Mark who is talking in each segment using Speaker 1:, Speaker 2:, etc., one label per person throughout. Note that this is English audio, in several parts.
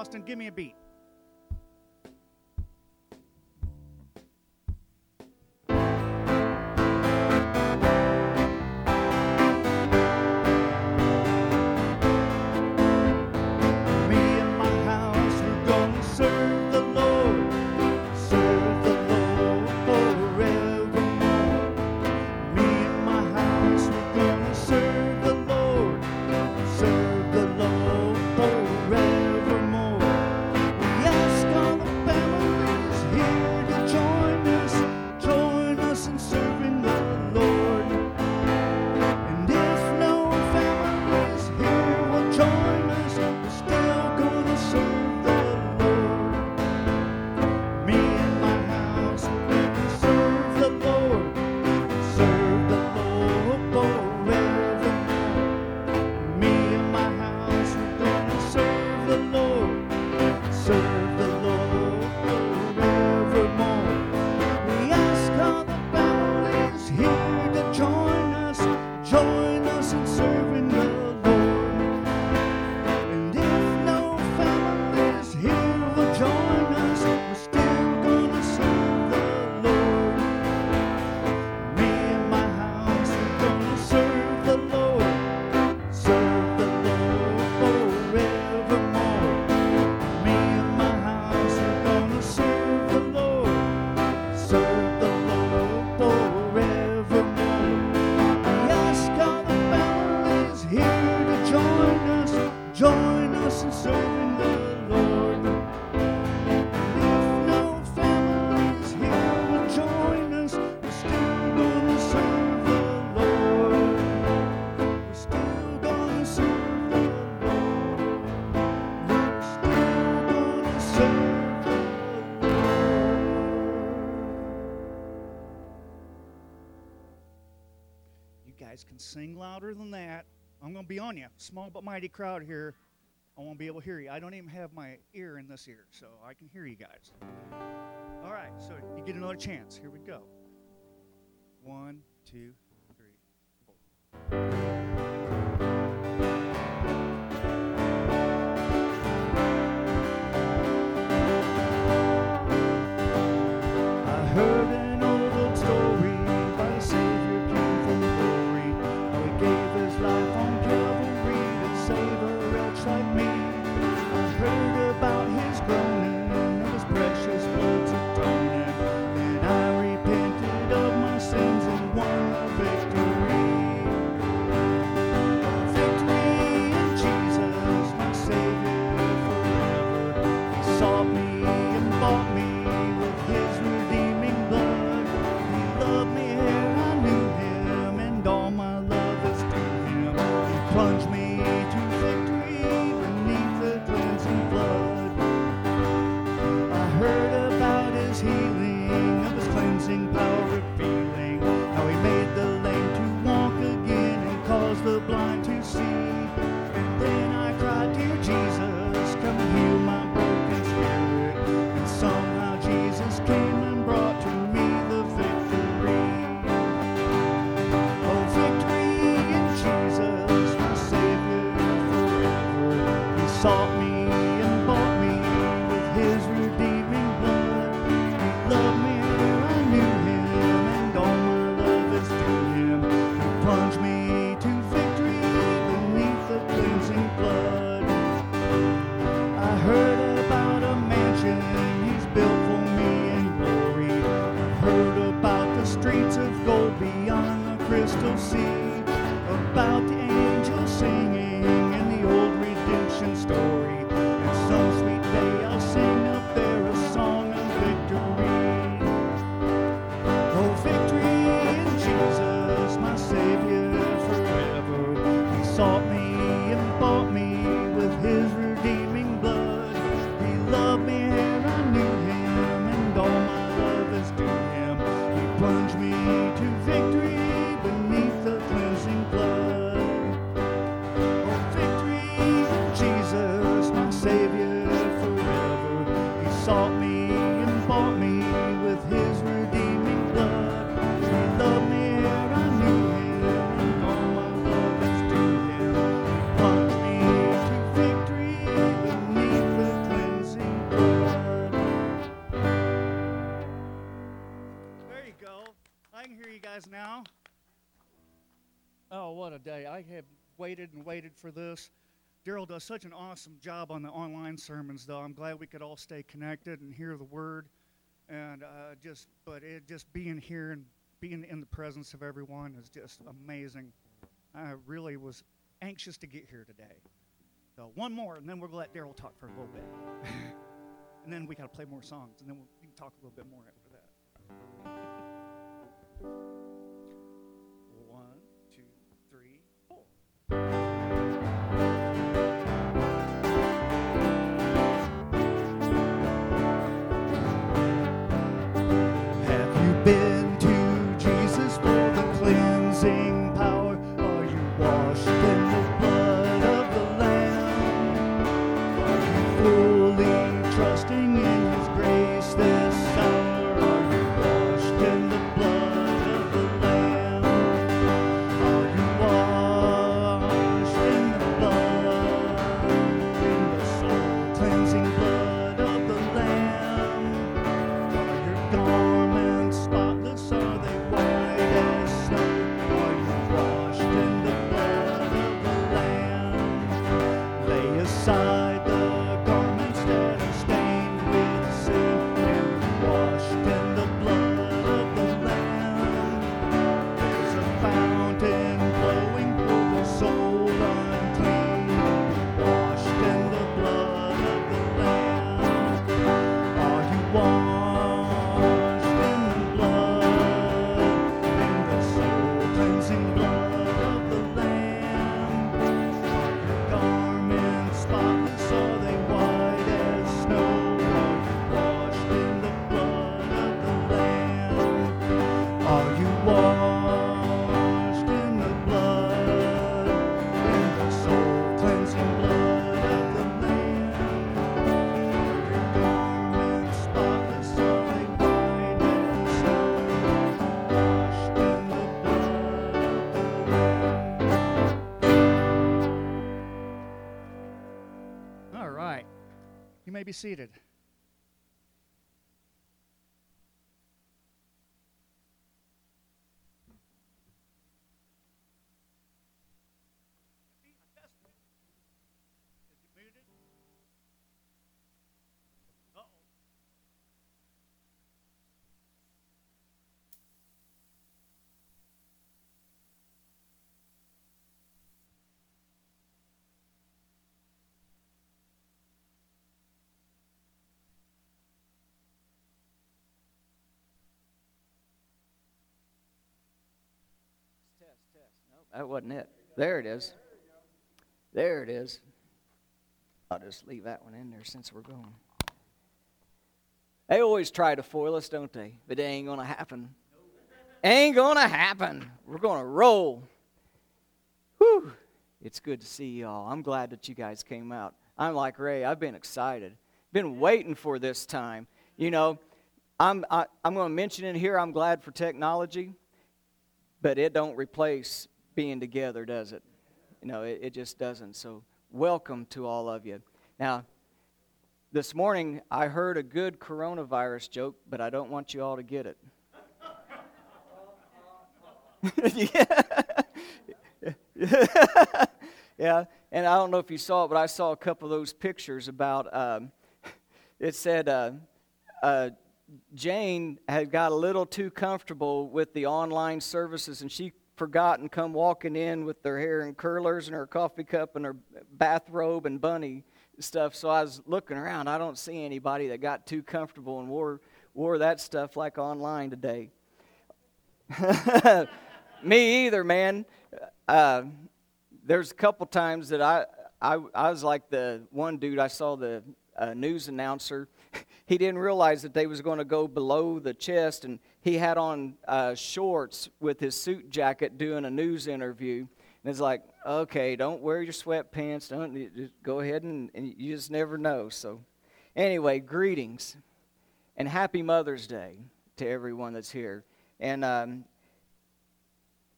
Speaker 1: Austin, give me a beat. be on you. Small but mighty crowd here. I won't be able to hear you. I don't even have my ear in this ear, so I can hear you guys. All right, so you get another chance. Here we go. One, two, three, four. blind. What a day. I have waited and waited for this. Daryl does such an awesome job on the online sermons, though. I'm glad we could all stay connected and hear the word. And uh, just, but it just being here and being in the presence of everyone is just amazing. I really was anxious to get here today. So one more, and then gonna let Daryl talk for a little bit, and then we gotta play more songs, and then we'll, we can talk a little bit more after that. May be seated.
Speaker 2: That wasn't it. There it is. There it is. I'll just leave that one in there since we're going. They always try to foil us, don't they? But it ain't gonna happen. Ain't gonna happen. We're gonna roll. Whew. It's good to see y'all. I'm glad that you guys came out. I'm like Ray. I've been excited. Been waiting for this time. You know, I'm I, I'm going to mention it here. I'm glad for technology but it don't replace being together does it? You know it, it just doesn't. So welcome to all of you. Now this morning i heard a good coronavirus joke but i don't want you all to get it. Yeah. yeah and i don't know if you saw it but i saw a couple of those pictures about um, it said uh, uh, Jane had got a little too comfortable with the online services and she forgot and come walking in with their hair in curlers and her coffee cup and her bathrobe and bunny stuff. So I was looking around. I don't see anybody that got too comfortable and wore wore that stuff like online today. Me either, man. Uh, there's a couple times that I, I I was like the one dude I saw the uh, news announcer he didn't realize that they was going to go below the chest and he had on uh, shorts with his suit jacket doing a news interview. And it's like okay don't wear your sweatpants. Don't just go ahead and, and you just never know. So anyway greetings and happy mother's day to everyone that's here. And um,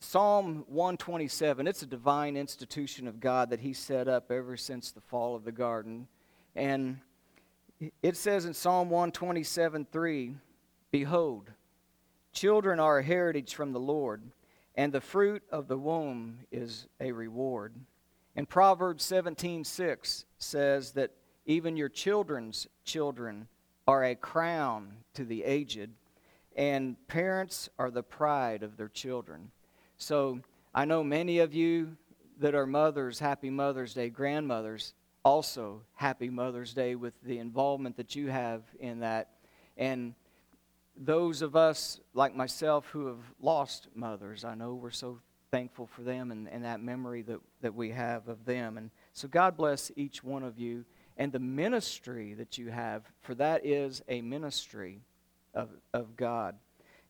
Speaker 2: psalm 127 it's a divine institution of god that he set up ever since the fall of the garden. And it says in Psalm 127 3, Behold, children are a heritage from the Lord, and the fruit of the womb is a reward. And Proverbs 17:6 says that even your children's children are a crown to the aged, and parents are the pride of their children. So I know many of you that are mothers, happy Mother's Day, grandmothers, also happy Mother's Day with the involvement that you have in that. And those of us like myself who have lost mothers, I know we're so thankful for them and, and that memory that, that we have of them. And so God bless each one of you and the ministry that you have, for that is a ministry of, of God.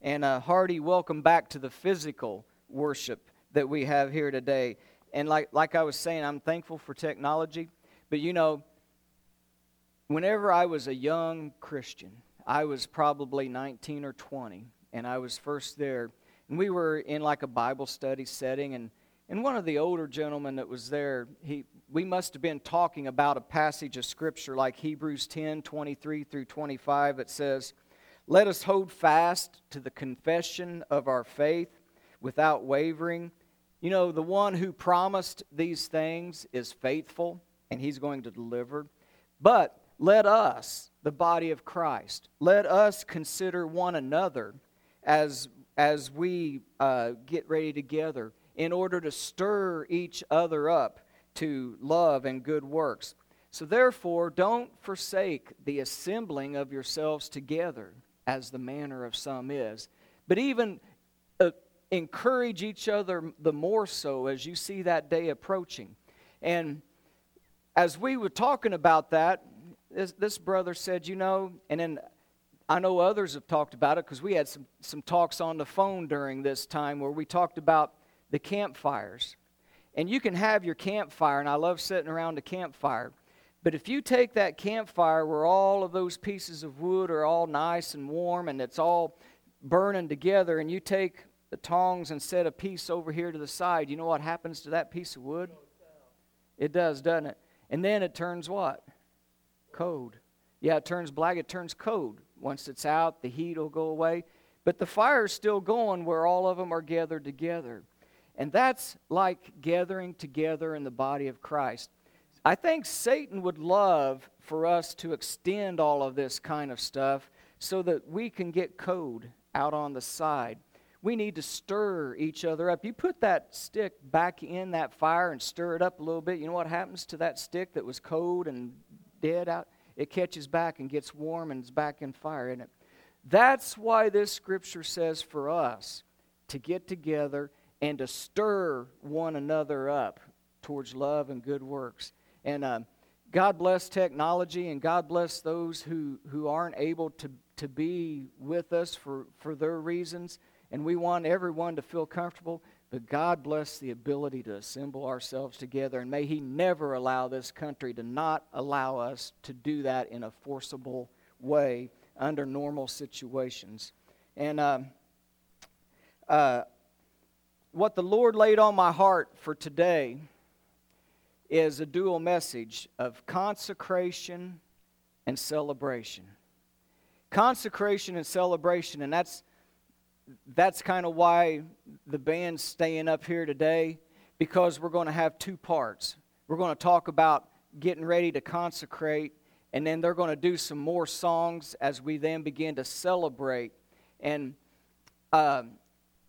Speaker 2: And uh, Hardy, welcome back to the physical worship that we have here today. And like, like I was saying, I'm thankful for technology. But you know, whenever I was a young Christian, I was probably 19 or 20, and I was first there. And we were in like a Bible study setting, and, and one of the older gentlemen that was there, he, we must have been talking about a passage of Scripture like Hebrews 10 23 through 25. It says, Let us hold fast to the confession of our faith without wavering. You know, the one who promised these things is faithful, and he's going to deliver. But let us, the body of Christ, let us consider one another as, as we uh, get ready together in order to stir each other up to love and good works. So, therefore, don't forsake the assembling of yourselves together, as the manner of some is, but even uh, encourage each other the more so as you see that day approaching. And as we were talking about that, this, this brother said, you know, and then I know others have talked about it because we had some, some talks on the phone during this time where we talked about the campfires. And you can have your campfire, and I love sitting around a campfire. But if you take that campfire where all of those pieces of wood are all nice and warm and it's all burning together, and you take the tongs and set a piece over here to the side, you know what happens to that piece of wood? It does, doesn't it? And then it turns what? Code. Yeah, it turns black, it turns code. Once it's out, the heat will go away. But the fire's still going where all of them are gathered together. And that's like gathering together in the body of Christ. I think Satan would love for us to extend all of this kind of stuff so that we can get code out on the side. We need to stir each other up. You put that stick back in that fire and stir it up a little bit. You know what happens to that stick that was code and dead out, it catches back and gets warm and is back in fire, isn't it? That's why this scripture says for us to get together and to stir one another up towards love and good works. And uh, God bless technology and God bless those who, who aren't able to, to be with us for, for their reasons. And we want everyone to feel comfortable. But God bless the ability to assemble ourselves together, and may He never allow this country to not allow us to do that in a forcible way under normal situations. And uh, uh, what the Lord laid on my heart for today is a dual message of consecration and celebration. Consecration and celebration, and that's that's kind of why the band's staying up here today because we're going to have two parts. We're going to talk about getting ready to consecrate, and then they're going to do some more songs as we then begin to celebrate. And uh,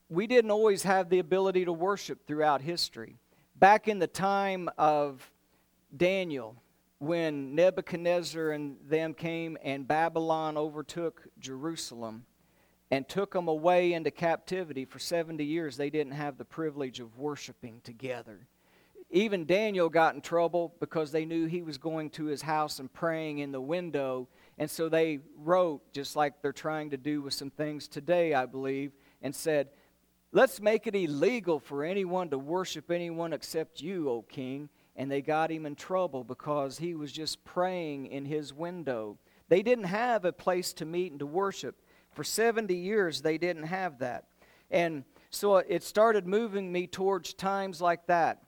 Speaker 2: we didn't always have the ability to worship throughout history. Back in the time of Daniel, when Nebuchadnezzar and them came and Babylon overtook Jerusalem, and took them away into captivity for 70 years, they didn't have the privilege of worshiping together. Even Daniel got in trouble because they knew he was going to his house and praying in the window. And so they wrote, just like they're trying to do with some things today, I believe, and said, Let's make it illegal for anyone to worship anyone except you, O king. And they got him in trouble because he was just praying in his window. They didn't have a place to meet and to worship. For 70 years, they didn't have that. And so it started moving me towards times like that.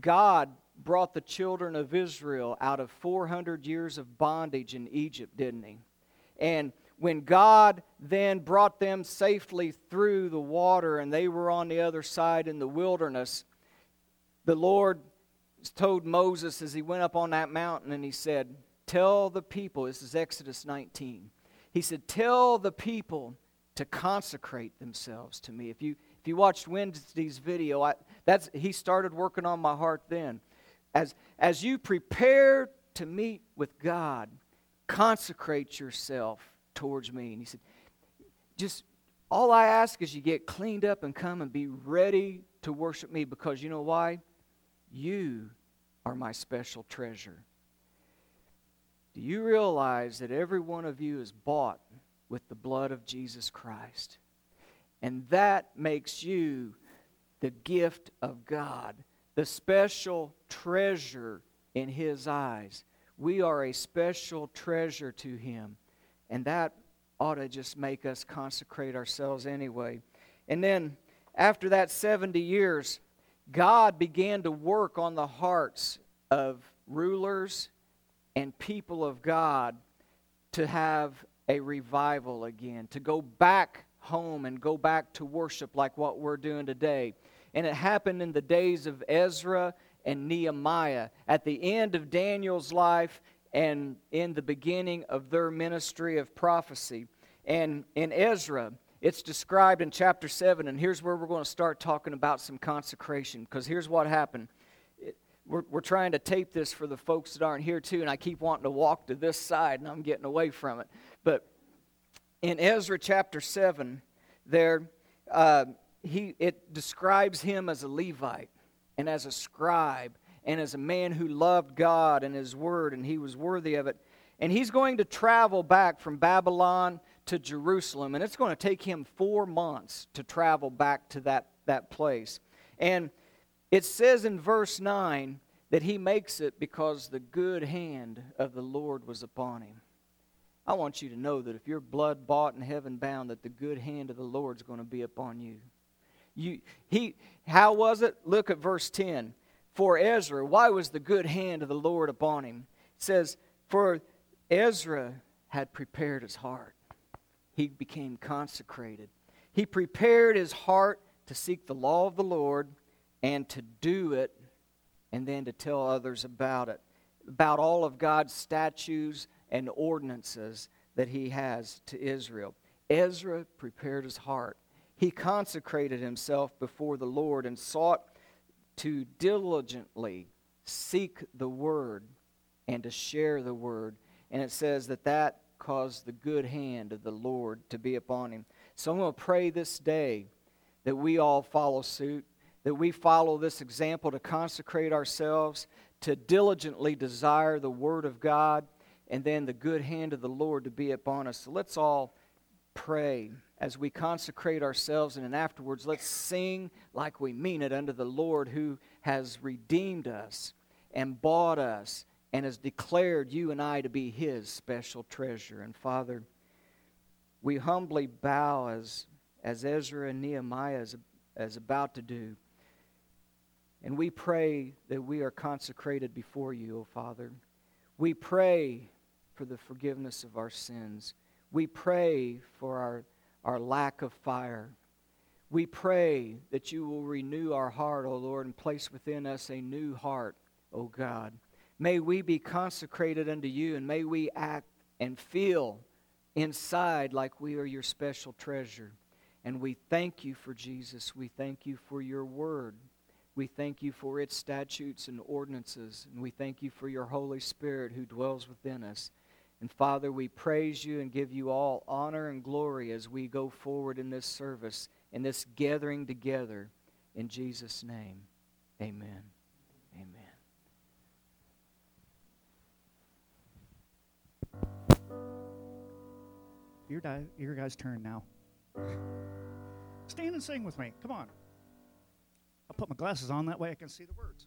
Speaker 2: God brought the children of Israel out of 400 years of bondage in Egypt, didn't He? And when God then brought them safely through the water and they were on the other side in the wilderness, the Lord told Moses as he went up on that mountain and he said, Tell the people, this is Exodus 19. He said, Tell the people to consecrate themselves to me. If you if you watched Wednesday's video, I, that's he started working on my heart then. As as you prepare to meet with God, consecrate yourself towards me. And he said, just all I ask is you get cleaned up and come and be ready to worship me because you know why? You are my special treasure. Do you realize that every one of you is bought with the blood of Jesus Christ? And that makes you the gift of God, the special treasure in His eyes. We are a special treasure to Him. And that ought to just make us consecrate ourselves anyway. And then after that 70 years, God began to work on the hearts of rulers and people of God to have a revival again, to go back home and go back to worship like what we're doing today. And it happened in the days of Ezra and Nehemiah. At the end of Daniel's life, and in the beginning of their ministry of prophecy. And in Ezra, it's described in chapter 7, and here's where we're going to start talking about some consecration, because here's what happened. We're, we're trying to tape this for the folks that aren't here, too, and I keep wanting to walk to this side, and I'm getting away from it. But in Ezra chapter 7, there, uh, he, it describes him as a Levite and as a scribe and as a man who loved God and His Word, and he was worthy of it. And he's going to travel back from Babylon to Jerusalem, and it's going to take him four months to travel back to that, that place. And it says in verse 9 that he makes it because the good hand of the Lord was upon him. I want you to know that if you're blood bought and heaven bound, that the good hand of the Lord's going to be upon you. You, he, how was it? Look at verse 10 for Ezra. Why was the good hand of the Lord upon him? It says, For Ezra had prepared his heart. He became consecrated. He prepared his heart to seek the law of the Lord and to do it and then to tell others about it, about all of God's statutes and ordinances that he has to Israel. Ezra prepared his heart. He consecrated himself before the Lord and sought to diligently seek the word and to share the word. And it says that that caused the good hand of the Lord to be upon him. So I'm going to pray this day that we all follow suit, that we follow this example to consecrate ourselves, to diligently desire the word of God, and then the good hand of the Lord to be upon us. So let's all pray as we consecrate ourselves, and then afterwards, let's sing like we mean it unto the Lord who has redeemed us and bought us and has declared you and I to be his special treasure. And Father, we humbly bow as, as Ezra and Nehemiah is, is about to do. And we pray that we are consecrated before you, O Father. We pray for the forgiveness of our sins. We pray for our our lack of fire. We pray that you will renew our heart, O Lord, and place within us a new heart, O God. May we be consecrated unto you, and may we act and feel inside like we are your special treasure. And we thank you for Jesus. We thank you for your word. We thank you for its statutes and ordinances. And we thank you for your Holy Spirit who dwells within us. And Father, we praise you and give you all honor and glory as we go forward in this service, in this gathering together. In Jesus' name, amen. Amen.
Speaker 1: Your, di- your guy's turn now. Stand and sing with me. Come on. I'll put my glasses on, that way I can see the words.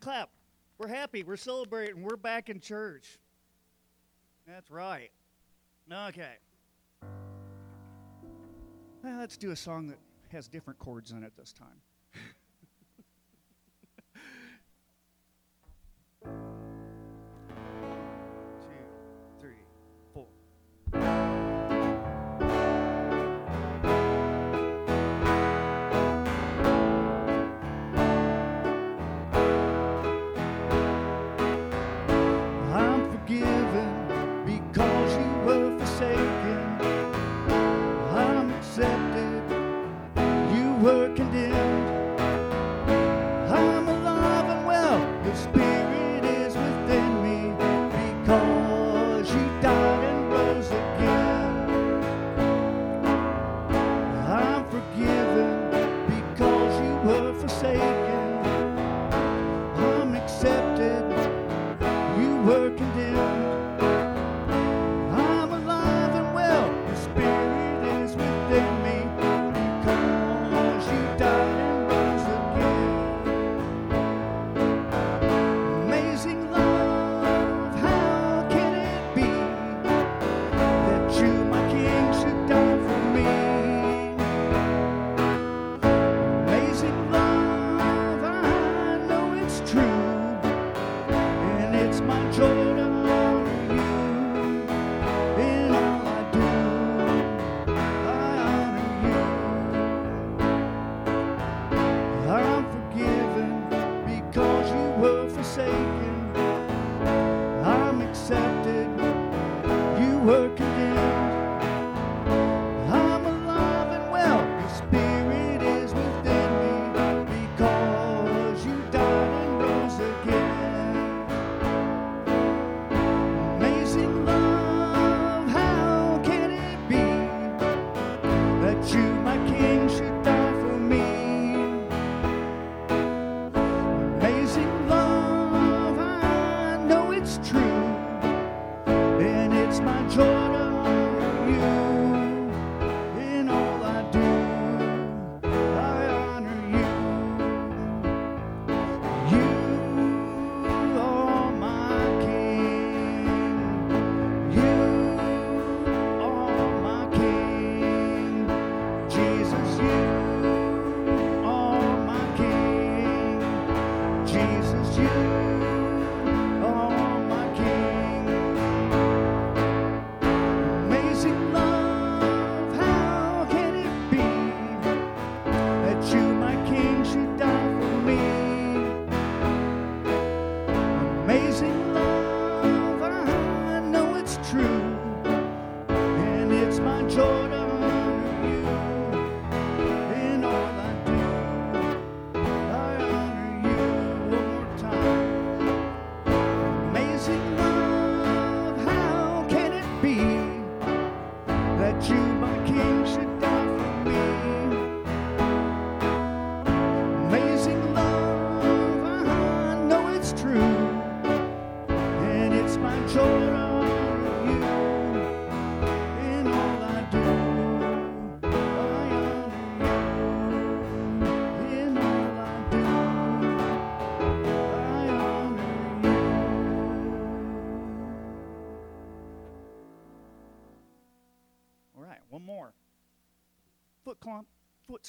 Speaker 1: clap. We're happy. We're celebrating. We're back in church. That's right. Okay. Let's do a song that has different chords in it this time.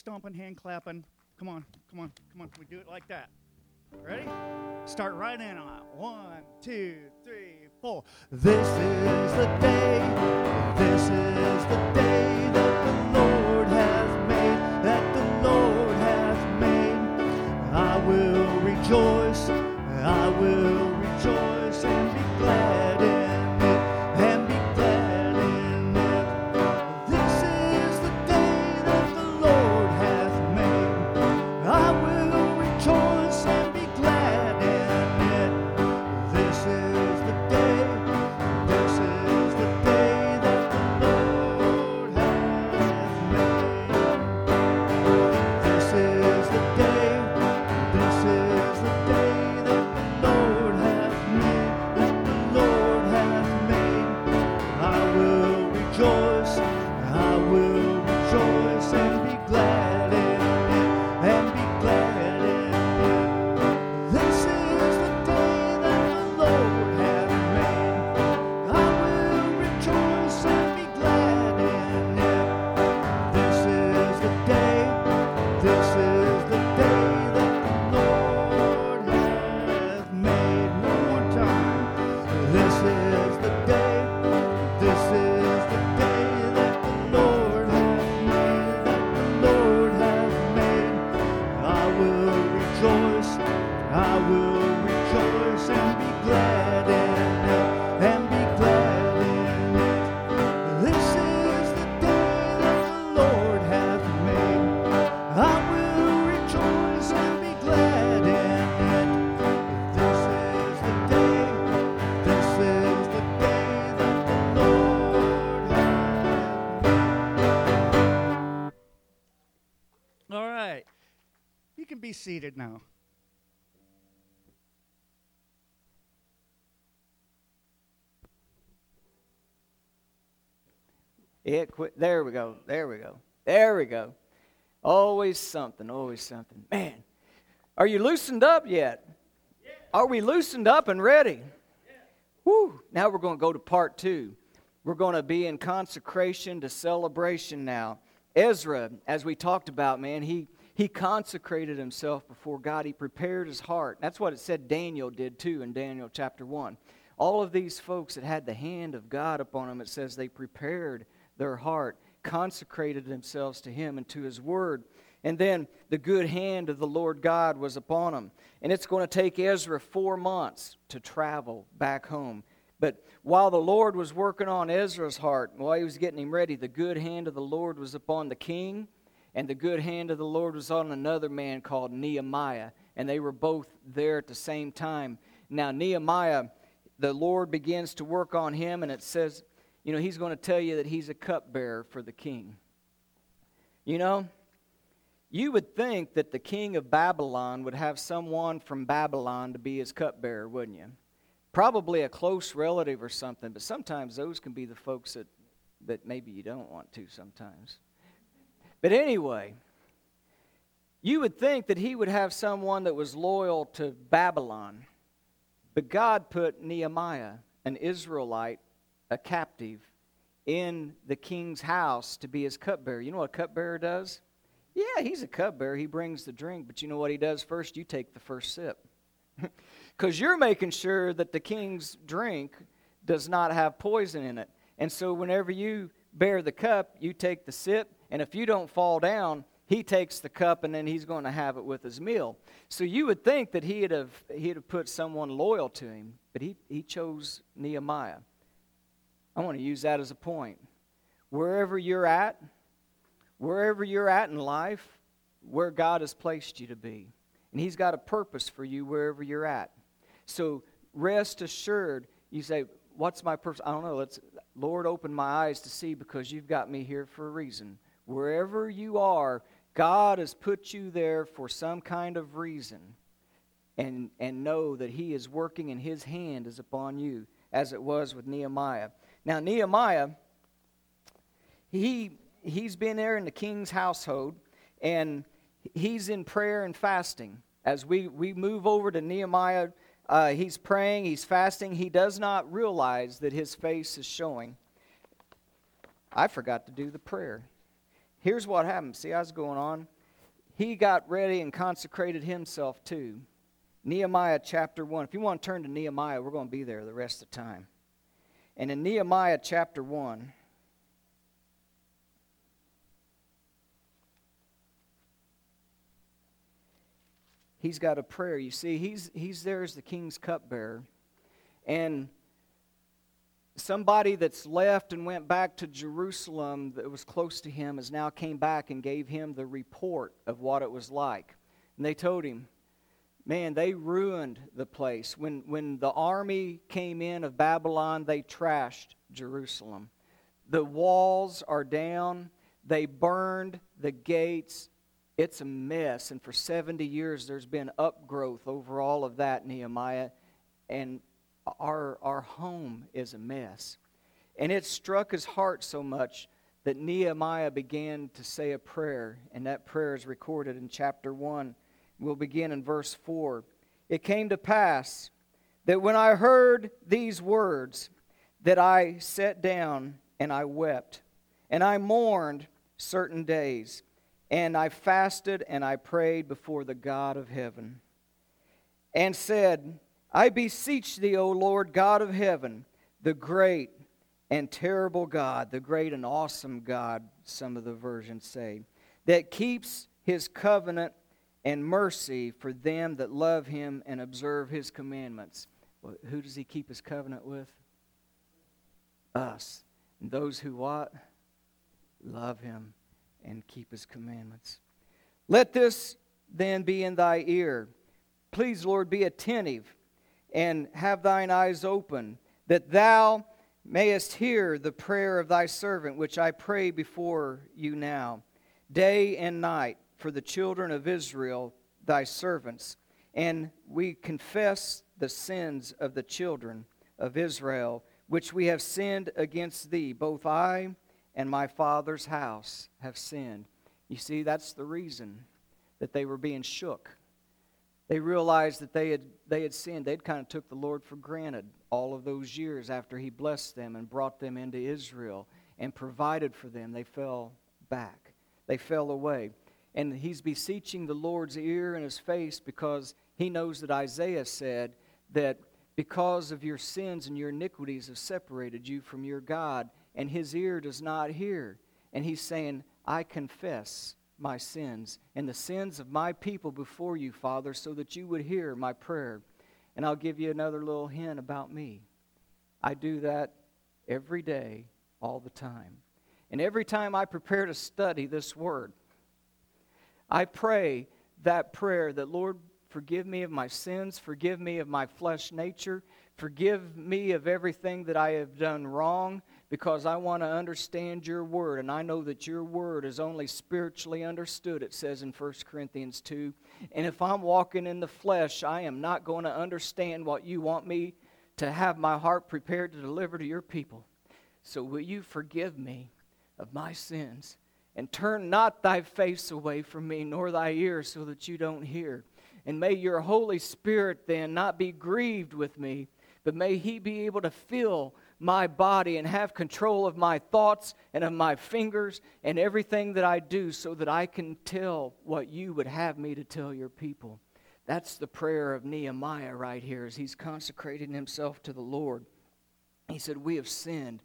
Speaker 1: stomping, hand clapping. Come on, come on, come on. We do it like that. Ready? Start right in on one, two, three, four. This is the day. Seated now.
Speaker 2: It quit. There we go. There we go. There we go. Always something. Always something. Man, are you loosened up yet? Are we loosened up and ready? Woo. Now we're going to go to part two. We're going to be in consecration to celebration now. Ezra, as we talked about, man, he, he consecrated himself before God. He prepared his heart. That's what it said Daniel did too in Daniel chapter 1. All of these folks that had the hand of God upon them, it says they prepared their heart, consecrated themselves to Him and to His Word. And then the good hand of the Lord God was upon them. And it's going to take Ezra four months to travel back home. But while the Lord was working on Ezra's heart, while he was getting him ready, the good hand of the Lord was upon the king, and the good hand of the Lord was on another man called Nehemiah. And they were both there at the same time. Now, Nehemiah, the Lord begins to work on him, and it says you know, he's going to tell you that he's a cupbearer for the king. You know, you would think that the king of Babylon would have someone from Babylon to be his cupbearer, wouldn't you? Probably a close relative or something, but sometimes those can be the folks that, that maybe you don't want to sometimes. But anyway, you would think that he would have someone that was loyal to Babylon. But God put Nehemiah, an Israelite, a captive in the king's house to be his cupbearer. You know what a cupbearer does? Yeah, he's a cupbearer. He brings the drink, but you know what he does first? You take the first sip. Because you're making sure that the king's drink does not have poison in it. And so whenever you bear the cup, you take the sip, and if you don't fall down, he takes the cup and then he's going to have it with his meal. So you would think that he'd have he'd have put someone loyal to him, but he, he chose Nehemiah. I want to use that as a point. Wherever you're at, wherever you're at in life, where God has placed you to be. And He's got a purpose for you wherever you're at. So rest assured, you say, What's my purpose? I don't know. Let's, Lord, open my eyes to see because you've got me here for a reason. Wherever you are, God has put you there for some kind of reason. And, and know that He is working and His hand is upon you, as it was with Nehemiah. Now, Nehemiah, he, he's been there in the king's household, and he's in prayer and fasting. As we, we move over to Nehemiah, uh, he's praying, he's fasting. He does not realize that his face is showing. I forgot to do the prayer. Here's what happened. See, was going on. He got ready and consecrated himself too. Nehemiah chapter 1. If you want to turn to Nehemiah, we're going to be there the rest of the time. And in Nehemiah chapter 1, he's got a prayer. You see, he's, he's there as the king's cupbearer. And somebody that's left and went back to Jerusalem that was close to him has now came back and gave him the report of what it was like. And they told him, man, they ruined the place. When, when the army came in of Babylon, they trashed Jerusalem. The walls are down, they burned the gates. It's a mess. And for 70 years, there's been upgrowth over all of that, Nehemiah. And our, our home is a mess. And it struck his heart so much that Nehemiah began to say a prayer, and that prayer is recorded in chapter 1 We'll begin in verse 4. It came to pass that when I heard these words, that I sat down and I wept, and I mourned certain days, and I fasted and I prayed before the God of heaven, and said, I beseech thee, O Lord God of heaven, the great and terrible God, the great and awesome God, some of the versions say, that keeps his covenant and mercy for them that love him and observe his commandments. Well, who does he keep his covenant with? Us. And those who what? Love him and keep his commandments. Let this then be in thy ear. Please, Lord, be attentive and have thine eyes open, that thou mayest hear the prayer of thy servant, which I pray before you now, day and night for the children of Israel, thy servants, and we confess the sins of the children of Israel, which we have sinned against thee. Both I and my father's house have sinned. You see, that's the reason that they were being shook. They realized that they had, they had sinned. They'd kind of took the Lord for granted all of those years after He blessed them and brought them into Israel and provided for them. They fell back, they fell away. And He's beseeching the Lord's ear and His face because He knows that Isaiah said that because of your sins and your iniquities have separated you from your God, and His ear does not hear. And He's saying, I confess my sins and the sins of my people before you, Father, so that you would hear my prayer. And I'll give you another little hint about me. I do that every day, all the time. And every time I prepare to study this word, I pray that prayer that, Lord, forgive me of my sins, forgive me of my flesh nature, forgive me of everything that I have done wrong, because I want to understand your word. And I know that your word is only spiritually understood, it says in 1 Corinthians 2. And if I'm walking in the flesh, I am not going to understand what you want me to have my heart prepared to deliver to your people. So will you forgive me of my sins? And turn not thy face away from me, nor thy ear, so that you don't hear. And may your Holy Spirit then not be grieved with me, but may he be able to fill my body and have control of my thoughts and of my fingers and everything that I do so that I can tell what you would have me to tell your people. That's the prayer of Nehemiah right here as he's consecrating himself to the Lord. He said, We have sinned,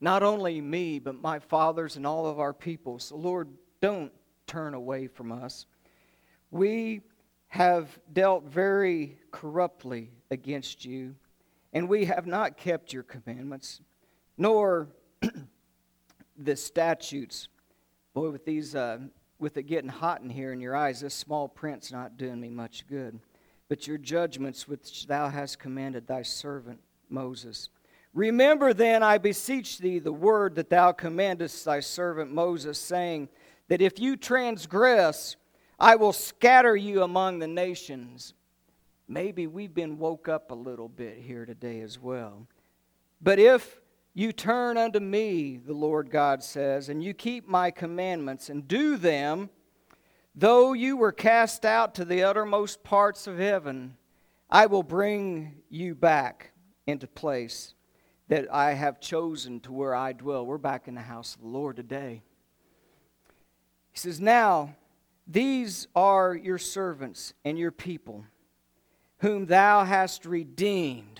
Speaker 2: not only me, but my fathers and all of our people. So, Lord, don't turn away from us. We have dealt very corruptly against you and we have not kept your commandments, nor the statutes. Boy, with these, uh, with it getting hot in here in your eyes, this small print's not doing me much good. But your judgments which thou hast commanded thy servant Moses. Remember then, I beseech thee, the word that thou commandest thy servant Moses, saying, that if you transgress, I will scatter you among the nations maybe we've been woke up a little bit here today as well. But if you turn unto me, the Lord God says, and you keep my commandments and do them, though you were cast out to the uttermost parts of heaven, I will bring you back into place that I have chosen to where I dwell. We're back in the house of the Lord today. He says, Now, these are your servants and your people whom thou hast redeemed.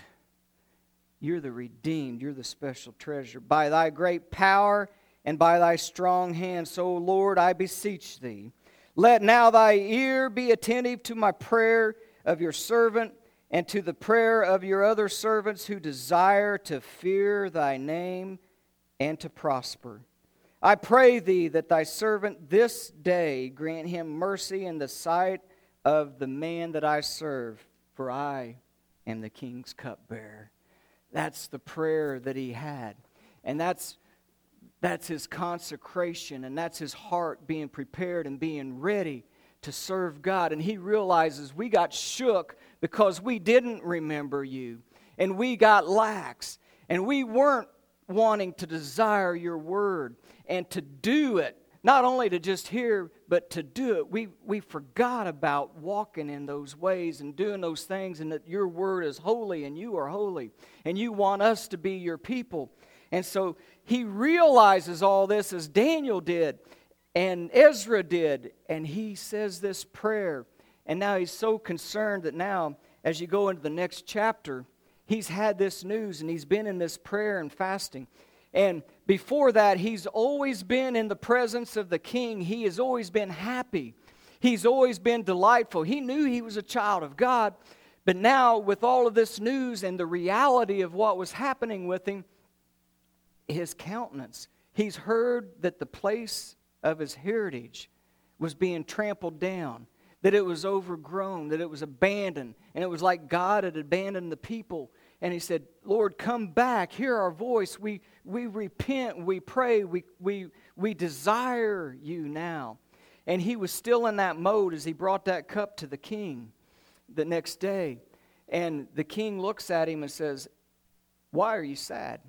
Speaker 2: You're the redeemed, you're the special treasure. By thy great power and by thy strong hand. So, Lord, I beseech thee, let now thy ear be attentive to my prayer of your servant and to the prayer of your other servants who desire to fear thy name and to prosper. I pray thee that thy servant this day grant him mercy in the sight of the man that I serve for I am the king's cupbearer. That's the prayer that he had. And that's that's his consecration and that's his heart being prepared and being ready to serve God. And he realizes we got shook because we didn't remember you and we got lax and we weren't wanting to desire your word and to do it not only to just hear, but to do it. We, we forgot about walking in those ways and doing those things, and that your word is holy and you are holy, and you want us to be your people. And so he realizes all this as Daniel did and Ezra did, and he says this prayer. And now he's so concerned that now, as you go into the next chapter, he's had this news and he's been in this prayer and fasting. And before that, he's always been in the presence of the king. He has always been happy. He's always been delightful. He knew he was a child of God. But now, with all of this news and the reality of what was happening with him, his countenance, he's heard that the place of his heritage was being trampled down, that it was overgrown, that it was abandoned, and it was like God had abandoned the people and he said, Lord, come back, hear our voice. We, we repent, we pray, we, we, we desire you now. And he was still in that mode as he brought that cup to the king the next day. And the king looks at him and says, Why are you sad?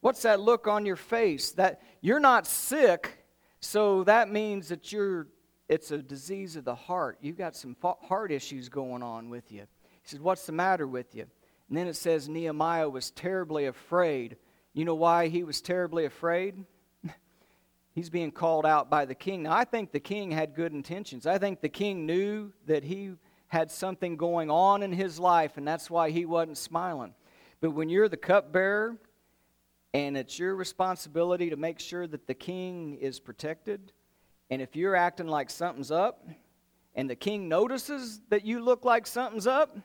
Speaker 2: What's that look on your face? That you're not sick, so that means that you're it's a disease of the heart. You've got some heart issues going on with you. He says, What's the matter with you? And then it says Nehemiah was terribly afraid. You know why he was terribly afraid? He's being called out by the king. Now, I think the king had good intentions. I think the king knew that he had something going on in his life, and that's why he wasn't smiling. But when you're the cupbearer, and it's your responsibility to make sure that the king is protected, and if you're acting like something's up, and the king notices that you look like something's up,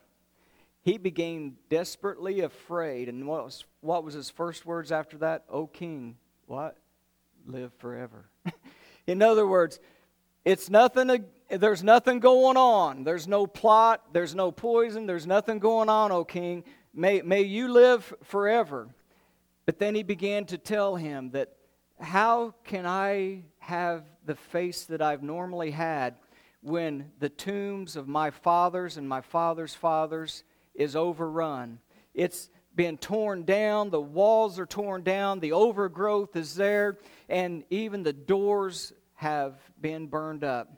Speaker 2: he became desperately afraid. And what was, what was his first words after that? O king, what? live forever. In other words, it's nothing, there's nothing going on. There's no plot, there's no poison, there's nothing going on, O king. May, may you live forever. But then he began to tell him that how can I have the face that I've normally had when the tombs of my fathers and my father's fathers is overrun? It's been torn down, the walls are torn down, the overgrowth is there, and even the doors have been burned up.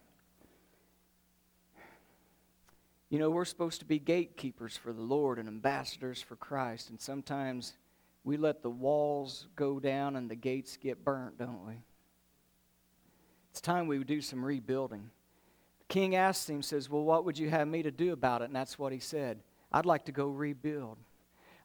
Speaker 2: You know, we're supposed to be gatekeepers for the Lord and ambassadors for Christ, and sometimes we let the walls go down and the gates get burnt, don't we? It's time we would do some rebuilding. The king asked him, says, Well, what would you have me to do about it? And that's what he said. I'd like to go rebuild.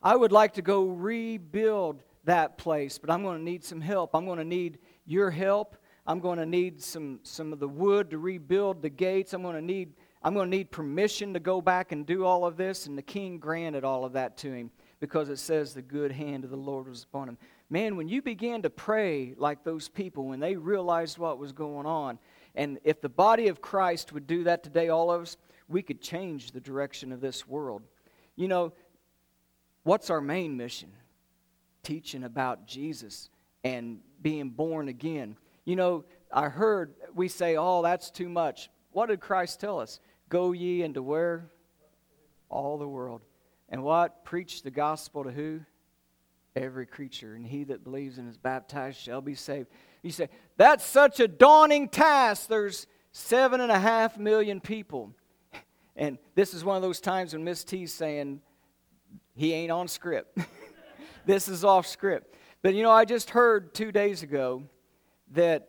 Speaker 2: I would like to go rebuild that place, but I'm going to need some help. I'm going to need your help. I'm going to need some, some of the wood to rebuild the gates. I'm going to need I'm going to need permission to go back and do all of this. And the king granted all of that to him because it says the good hand of the Lord was upon him. Man, when you began to pray like those people, when they realized what was going on, and if the body of Christ would do that today, all of us, we could change the direction of this world. You know, What's our main mission? Teaching about Jesus and being born again. You know, I heard we say, oh, that's too much. What did Christ tell us? Go ye into where? All the world. And what? Preach the gospel to who? Every creature. And he that believes and is baptized shall be saved. You say, that's such a daunting task. There's seven and a half million people. And this is one of those times when Miss T's saying, he ain't on script. this is off script. But you know, I just heard two days ago that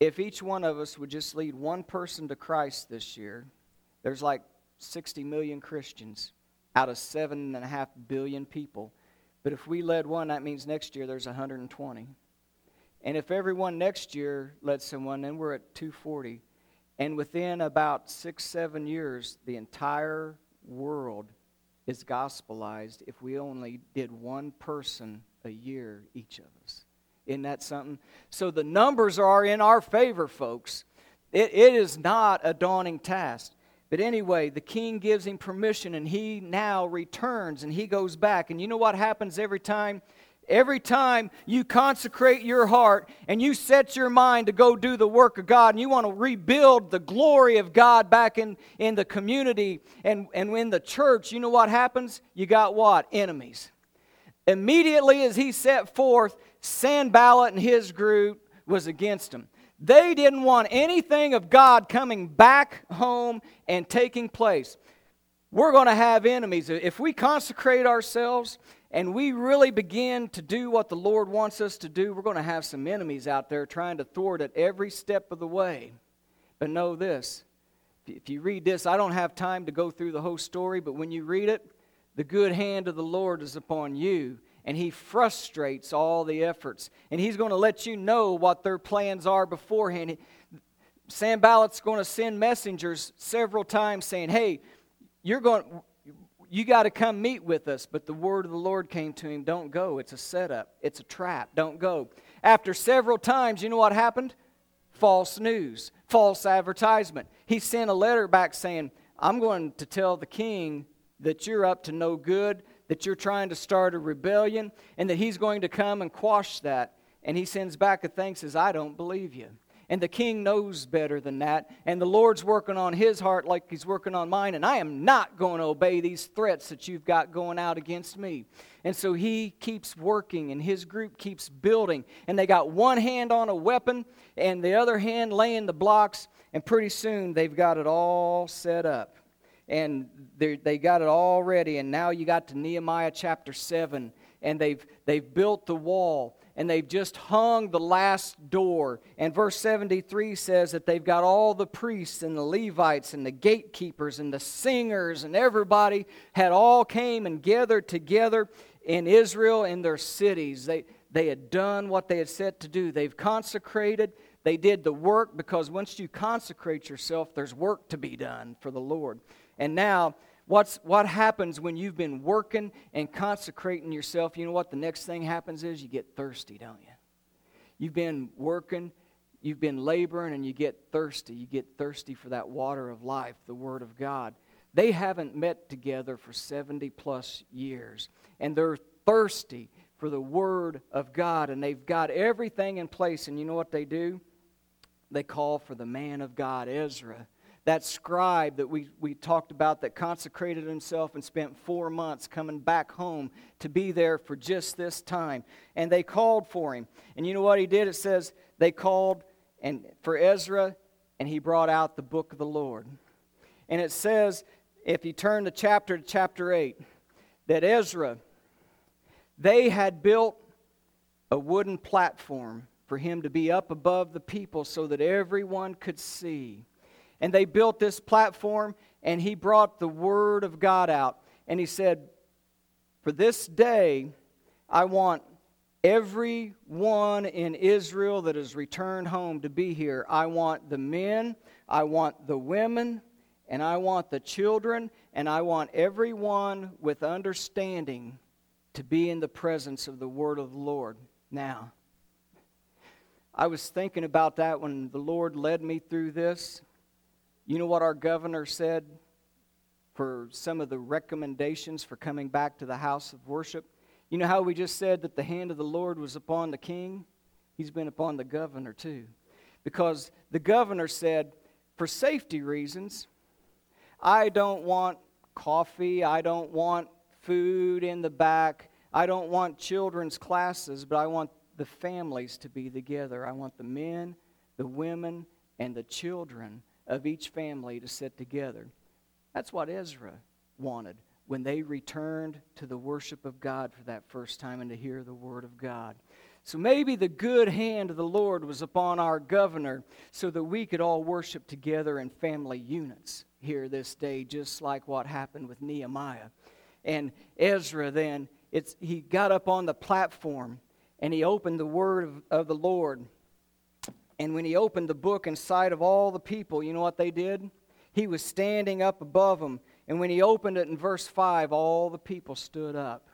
Speaker 2: if each one of us would just lead one person to Christ this year, there's like 60 million Christians out of seven and a half billion people. But if we led one, that means next year there's 120. And if everyone next year led someone, then we're at 240. And within about six, seven years, the entire world is gospelized if we only did one person a year, each of us. Isn't that something? So the numbers are in our favor, folks. It, it is not a daunting task. But anyway, the king gives him permission and he now returns and he goes back. And you know what happens every time Every time you consecrate your heart and you set your mind to go do the work of God and you want to rebuild the glory of God back in, in the community and, and in the church, you know what happens? You got what? Enemies. Immediately as he set forth, Sanballat and his group was against him. They didn't want anything of God coming back home and taking place. We're going to have enemies. If we consecrate ourselves and we really begin to do what the Lord wants us to do, we're going to have some enemies out there trying to thwart it every step of the way. But know this if you read this, I don't have time to go through the whole story, but when you read it, the good hand of the Lord is upon you, and He frustrates all the efforts. And He's going to let you know what their plans are beforehand. Sanballat's going to send messengers several times saying, Hey, you're going, you got to come meet with us. But the word of the Lord came to him don't go. It's a setup, it's a trap. Don't go. After several times, you know what happened? False news, false advertisement. He sent a letter back saying, I'm going to tell the king that you're up to no good, that you're trying to start a rebellion, and that he's going to come and quash that. And he sends back a thing, says, I don't believe you. And the king knows better than that. And the Lord's working on his heart like he's working on mine. And I am not going to obey these threats that you've got going out against me. And so he keeps working and his group keeps building. And they got one hand on a weapon and the other hand laying the blocks. And pretty soon they've got it all set up. And they got it all ready. And now you got to Nehemiah chapter 7. And they've, they've built the wall and they've just hung the last door. And verse 73 says that they've got all the priests and the Levites and the gatekeepers and the singers and everybody had all came and gathered together in Israel in their cities. They, they had done what they had set to do. They've consecrated. They did the work because once you consecrate yourself, there's work to be done for the Lord. And now What's, what happens when you've been working and consecrating yourself? You know what? The next thing happens is you get thirsty, don't you? You've been working, you've been laboring, and you get thirsty. You get thirsty for that water of life, the Word of God. They haven't met together for 70 plus years, and they're thirsty for the Word of God, and they've got everything in place. And you know what they do? They call for the man of God, Ezra that scribe that we, we talked about that consecrated himself and spent four months coming back home to be there for just this time. And they called for him. And you know what he did? It says they called and for Ezra, and he brought out the book of the Lord. And it says, if you turn the chapter to chapter 8, that Ezra, they had built a wooden platform for him to be up above the people so that everyone could see. And they built this platform, and he brought the Word of God out. And he said, For this day, I want everyone in Israel that has returned home to be here. I want the men, I want the women, and I want the children, and I want everyone with understanding to be in the presence of the Word of the Lord. Now, I was thinking about that when the Lord led me through this. You know what our governor said for some of the recommendations for coming back to the house of worship? You know how we just said that the hand of the Lord was upon the king? He's been upon the governor too. Because the governor said, for safety reasons, I don't want coffee, I don't want food in the back, I don't want children's classes, but I want the families to be together. I want the men, the women, and the children of each family to sit together. That's what Ezra wanted when they returned to the worship of God for that first time and to hear the word of God. So maybe the good hand of the Lord was upon our governor so that we could all worship together in family units here this day, just like what happened with Nehemiah. And Ezra then, it's, he got up on the platform and he opened the word of, of the Lord and when he opened the book in sight of all the people, you know what they did? He was standing up above them. And when he opened it in verse 5, all the people stood up.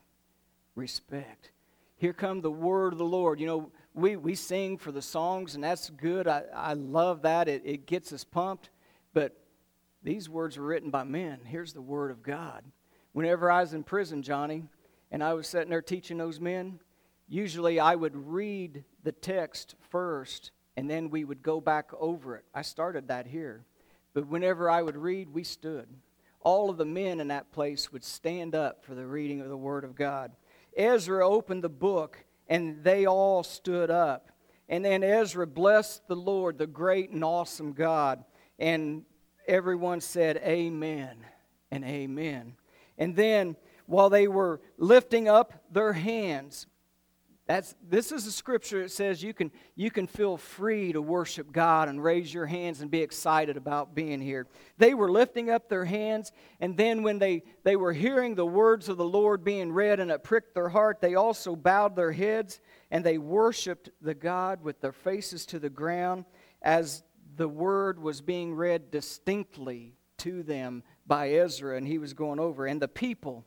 Speaker 2: Respect. Here come the word of the Lord. You know, we, we sing for the songs, and that's good. I, I love that. It, it gets us pumped. But these words were written by men. Here's the word of God. Whenever I was in prison, Johnny, and I was sitting there teaching those men, usually I would read the text first and then we would go back over it. I started that here. But whenever I would read, we stood. All of the men in that place would stand up for the reading of the Word of God. Ezra opened the book, and they all stood up. And then Ezra blessed the Lord, the great and awesome God. And everyone said, Amen and Amen. And then, while they were lifting up their hands, that's, this is a scripture that says you can, you can feel free to worship God and raise your hands and be excited about being here. They were lifting up their hands, and then when they, they were hearing the words of the Lord being read and it pricked their heart, they also bowed their heads and they worshiped the God with their faces to the ground as the word was being read distinctly to them by Ezra, and he was going over. And the people,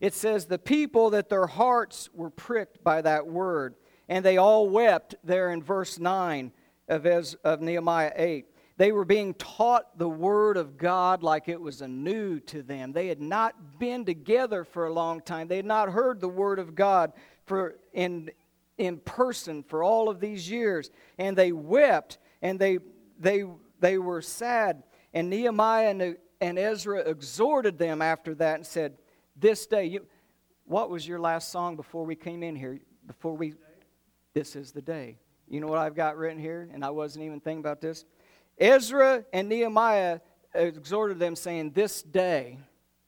Speaker 2: it says, the people that their hearts were pricked by that word, and they all wept there in verse 9 of, Ez- of Nehemiah 8. They were being taught the word of God like it was anew to them. They had not been together for a long time. They had not heard the word of God for in, in person for all of these years. And they wept and they, they, they were sad. And Nehemiah and, and Ezra exhorted them after that and said, This day, you, what was your last song before we came in here? Before we, this is the day. You know what I've got written here? And I wasn't even thinking about this. Ezra and Nehemiah exhorted them, saying, This day,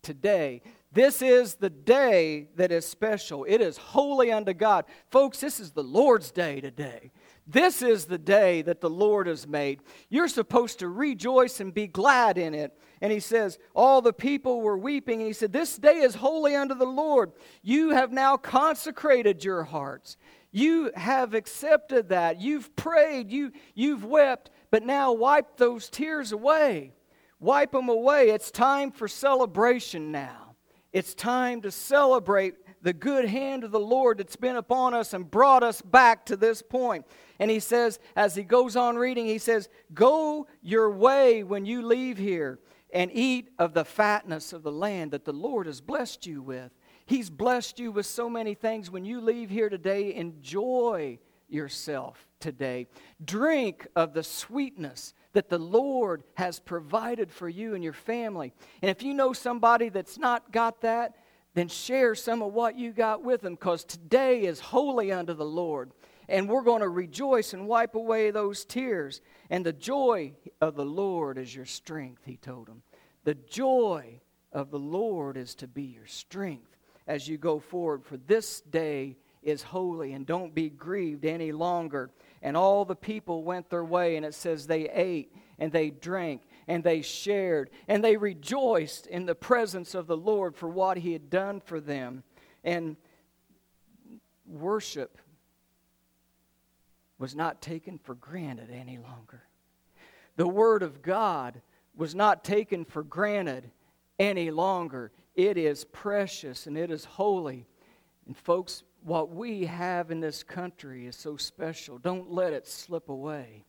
Speaker 2: today, this is the day that is special. It is holy unto God. Folks, this is the Lord's day today. This is the day that the Lord has made. You're supposed to rejoice and be glad in it. And he says, All the people were weeping. And he said, This day is holy unto the Lord. You have now consecrated your hearts. You have accepted that. You've prayed. You, you've wept. But now wipe those tears away. Wipe them away. It's time for celebration now. It's time to celebrate the good hand of the Lord that's been upon us and brought us back to this point. And he says, as he goes on reading, he says, Go your way when you leave here and eat of the fatness of the land that the Lord has blessed you with. He's blessed you with so many things. When you leave here today, enjoy yourself today. Drink of the sweetness that the Lord has provided for you and your family. And if you know somebody that's not got that, then share some of what you got with them because today is holy unto the Lord. And we're going to rejoice and wipe away those tears. And the joy of the Lord is your strength, he told them. The joy of the Lord is to be your strength as you go forward, for this day is holy, and don't be grieved any longer. And all the people went their way, and it says they ate and they drank and they shared and they rejoiced in the presence of the Lord for what He had done for them. And worship was not taken for granted any longer. The Word of God was not taken for granted any longer. It is precious and it is holy. And, folks, what we have in this country is so special. Don't let it slip away.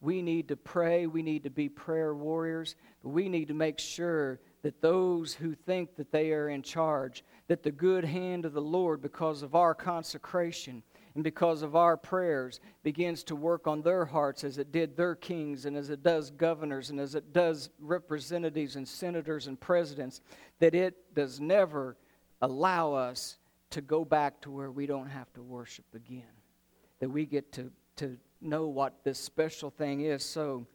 Speaker 2: We need to pray. We need to be prayer warriors. But we need to make sure that those who think that they are in charge, that the good hand of the Lord, because of our consecration and because of our prayers, begins to work on their hearts as it did their kings and as it does governors and as it does representatives and senators and presidents, that it does never allow us to go back to where we don't have to worship again. That we get to, to know what this special thing is. So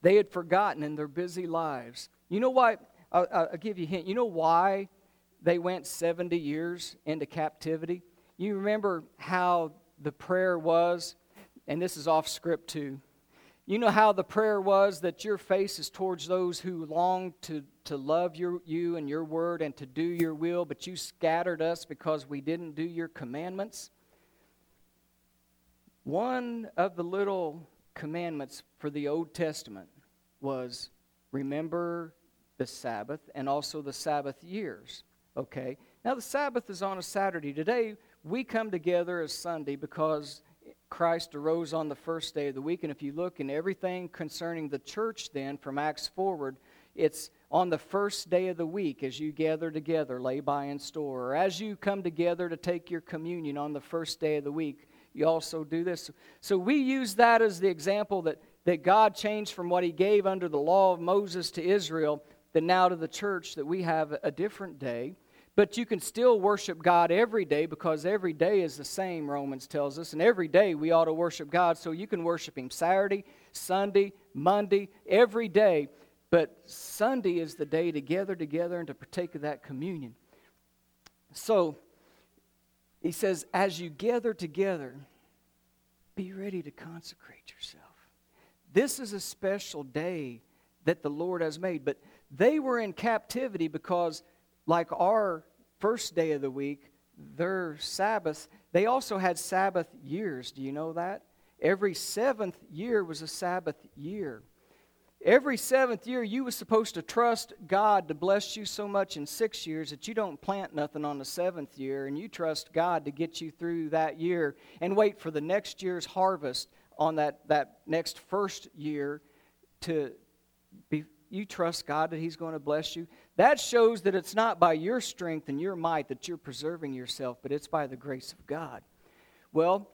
Speaker 2: they had forgotten in their busy lives. You know why? I'll, I'll give you a hint. You know why they went 70 years into captivity? You remember how the prayer was, and this is off script too. You know how the prayer was that your face is towards those who long to, to love your, you and your word and to do your will, but you scattered us because we didn't do your commandments? One of the little commandments for the Old Testament was remember the Sabbath and also the Sabbath years. Okay? Now, the Sabbath is on a Saturday. Today, we come together as Sunday because Christ arose on the first day of the week. And if you look in everything concerning the church, then from Acts forward, it's on the first day of the week as you gather together, lay by in store, or as you come together to take your communion on the first day of the week, you also do this. So we use that as the example that, that God changed from what He gave under the law of Moses to Israel, that now to the church, that we have a different day. But you can still worship God every day because every day is the same, Romans tells us. And every day we ought to worship God. So you can worship Him Saturday, Sunday, Monday, every day. But Sunday is the day to gather together and to partake of that communion. So he says, as you gather together, be ready to consecrate yourself. This is a special day that the Lord has made. But they were in captivity because like our first day of the week, their Sabbath, they also had Sabbath years. Do you know that? Every seventh year was a Sabbath year. Every seventh year, you were supposed to trust God to bless you so much in six years that you don't plant nothing on the seventh year, and you trust God to get you through that year and wait for the next year's harvest on that, that next first year to be. You trust God that He's going to bless you. That shows that it's not by your strength and your might that you're preserving yourself, but it's by the grace of God. Well,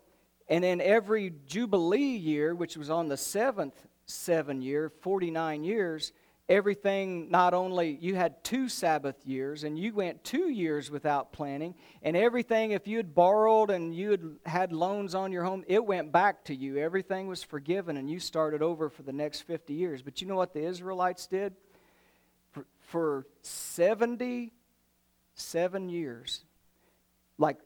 Speaker 2: And then every Jubilee year, which was on the seventh seven year, 49 years, everything not only you had two sabbath years and you went two years without planting and everything if you had borrowed and you had had loans on your home it went back to you. Everything was forgiven and you started over for the next 50 years. But you know what the israelites did for 77 years like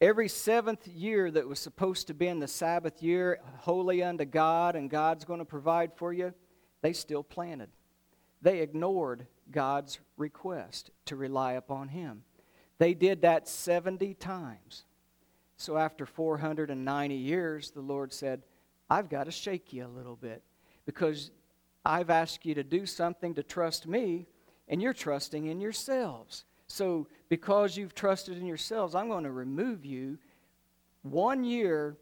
Speaker 2: every seventh year that was supposed to be in the sabbath year holy unto god and god's going to provide for you they still planted they ignored God's request to rely upon Him. They did that 70 times. So after 490 years, the Lord said, I've got to shake you a little bit because I've asked you to do something to trust me, and you're trusting in yourselves. So because you've trusted in yourselves, I'm going to remove you one year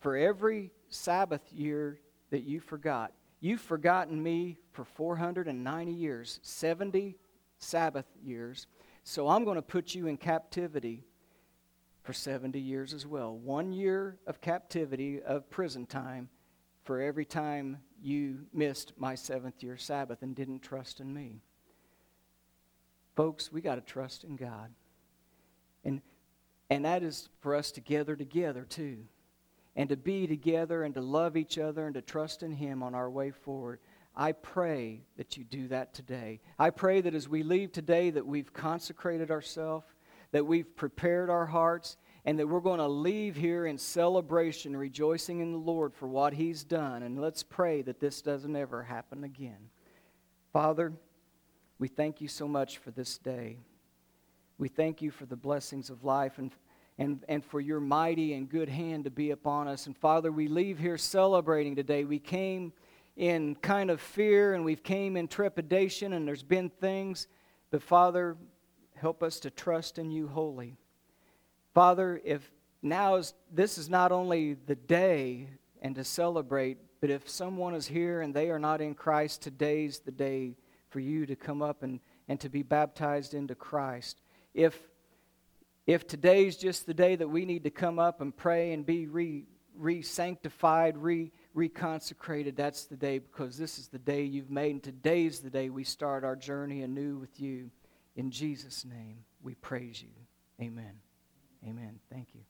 Speaker 2: for every Sabbath year that you forgot. You've forgotten me for 490 years, 70 Sabbath years. So I'm going to put you in captivity for 70 years as well. One year of captivity, of prison time, for every time you missed my seventh year Sabbath and didn't trust in me. Folks, we got to trust in God. And, and that is for us to gather together too and to be together and to love each other and to trust in Him on our way forward. I pray that you do that today. I pray that as we leave today that we've consecrated ourselves, that we've prepared our hearts, and that we're going to leave here in celebration, rejoicing in the Lord for what He's done. And let's pray that this doesn't ever happen again. Father, we thank you so much for this day. We thank you for the blessings of life and and, and for your mighty and good hand to be upon us. And Father, we leave here celebrating today. We came in kind of fear and we've came in trepidation and there's been things, but Father, help us to trust in you wholly. Father, if now is this is not only the day and to celebrate, but if someone is here and they are not in Christ, today's the day for you to come up and, and to be baptized into Christ. If if today's just the day that we need to come up and pray and be re, re-sanctified, re, reconsecrated, that's the day because this is the day you've made, and today's the day we start our journey anew with you. In Jesus' name, we praise you. Amen. Amen. Thank you.